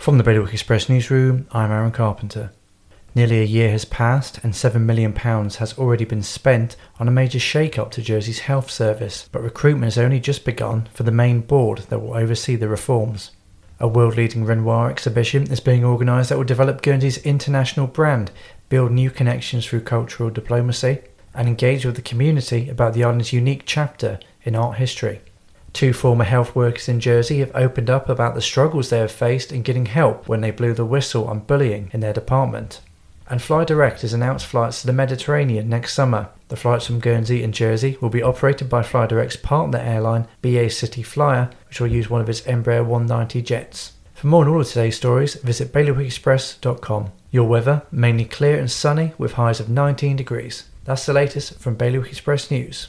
From the Bailiwick Express newsroom, I'm Aaron Carpenter. Nearly a year has passed and £7 million has already been spent on a major shake up to Jersey's health service, but recruitment has only just begun for the main board that will oversee the reforms. A world leading Renoir exhibition is being organised that will develop Guernsey's international brand, build new connections through cultural diplomacy, and engage with the community about the island's unique chapter in art history. Two former health workers in Jersey have opened up about the struggles they have faced in getting help when they blew the whistle on bullying in their department. And Fly Direct has announced flights to the Mediterranean next summer. The flights from Guernsey and Jersey will be operated by Fly Direct's partner airline, BA City Flyer, which will use one of its Embraer 190 jets. For more on all of today's stories, visit bailiwickexpress.com. Your weather, mainly clear and sunny with highs of 19 degrees. That's the latest from Bailiwick Express News.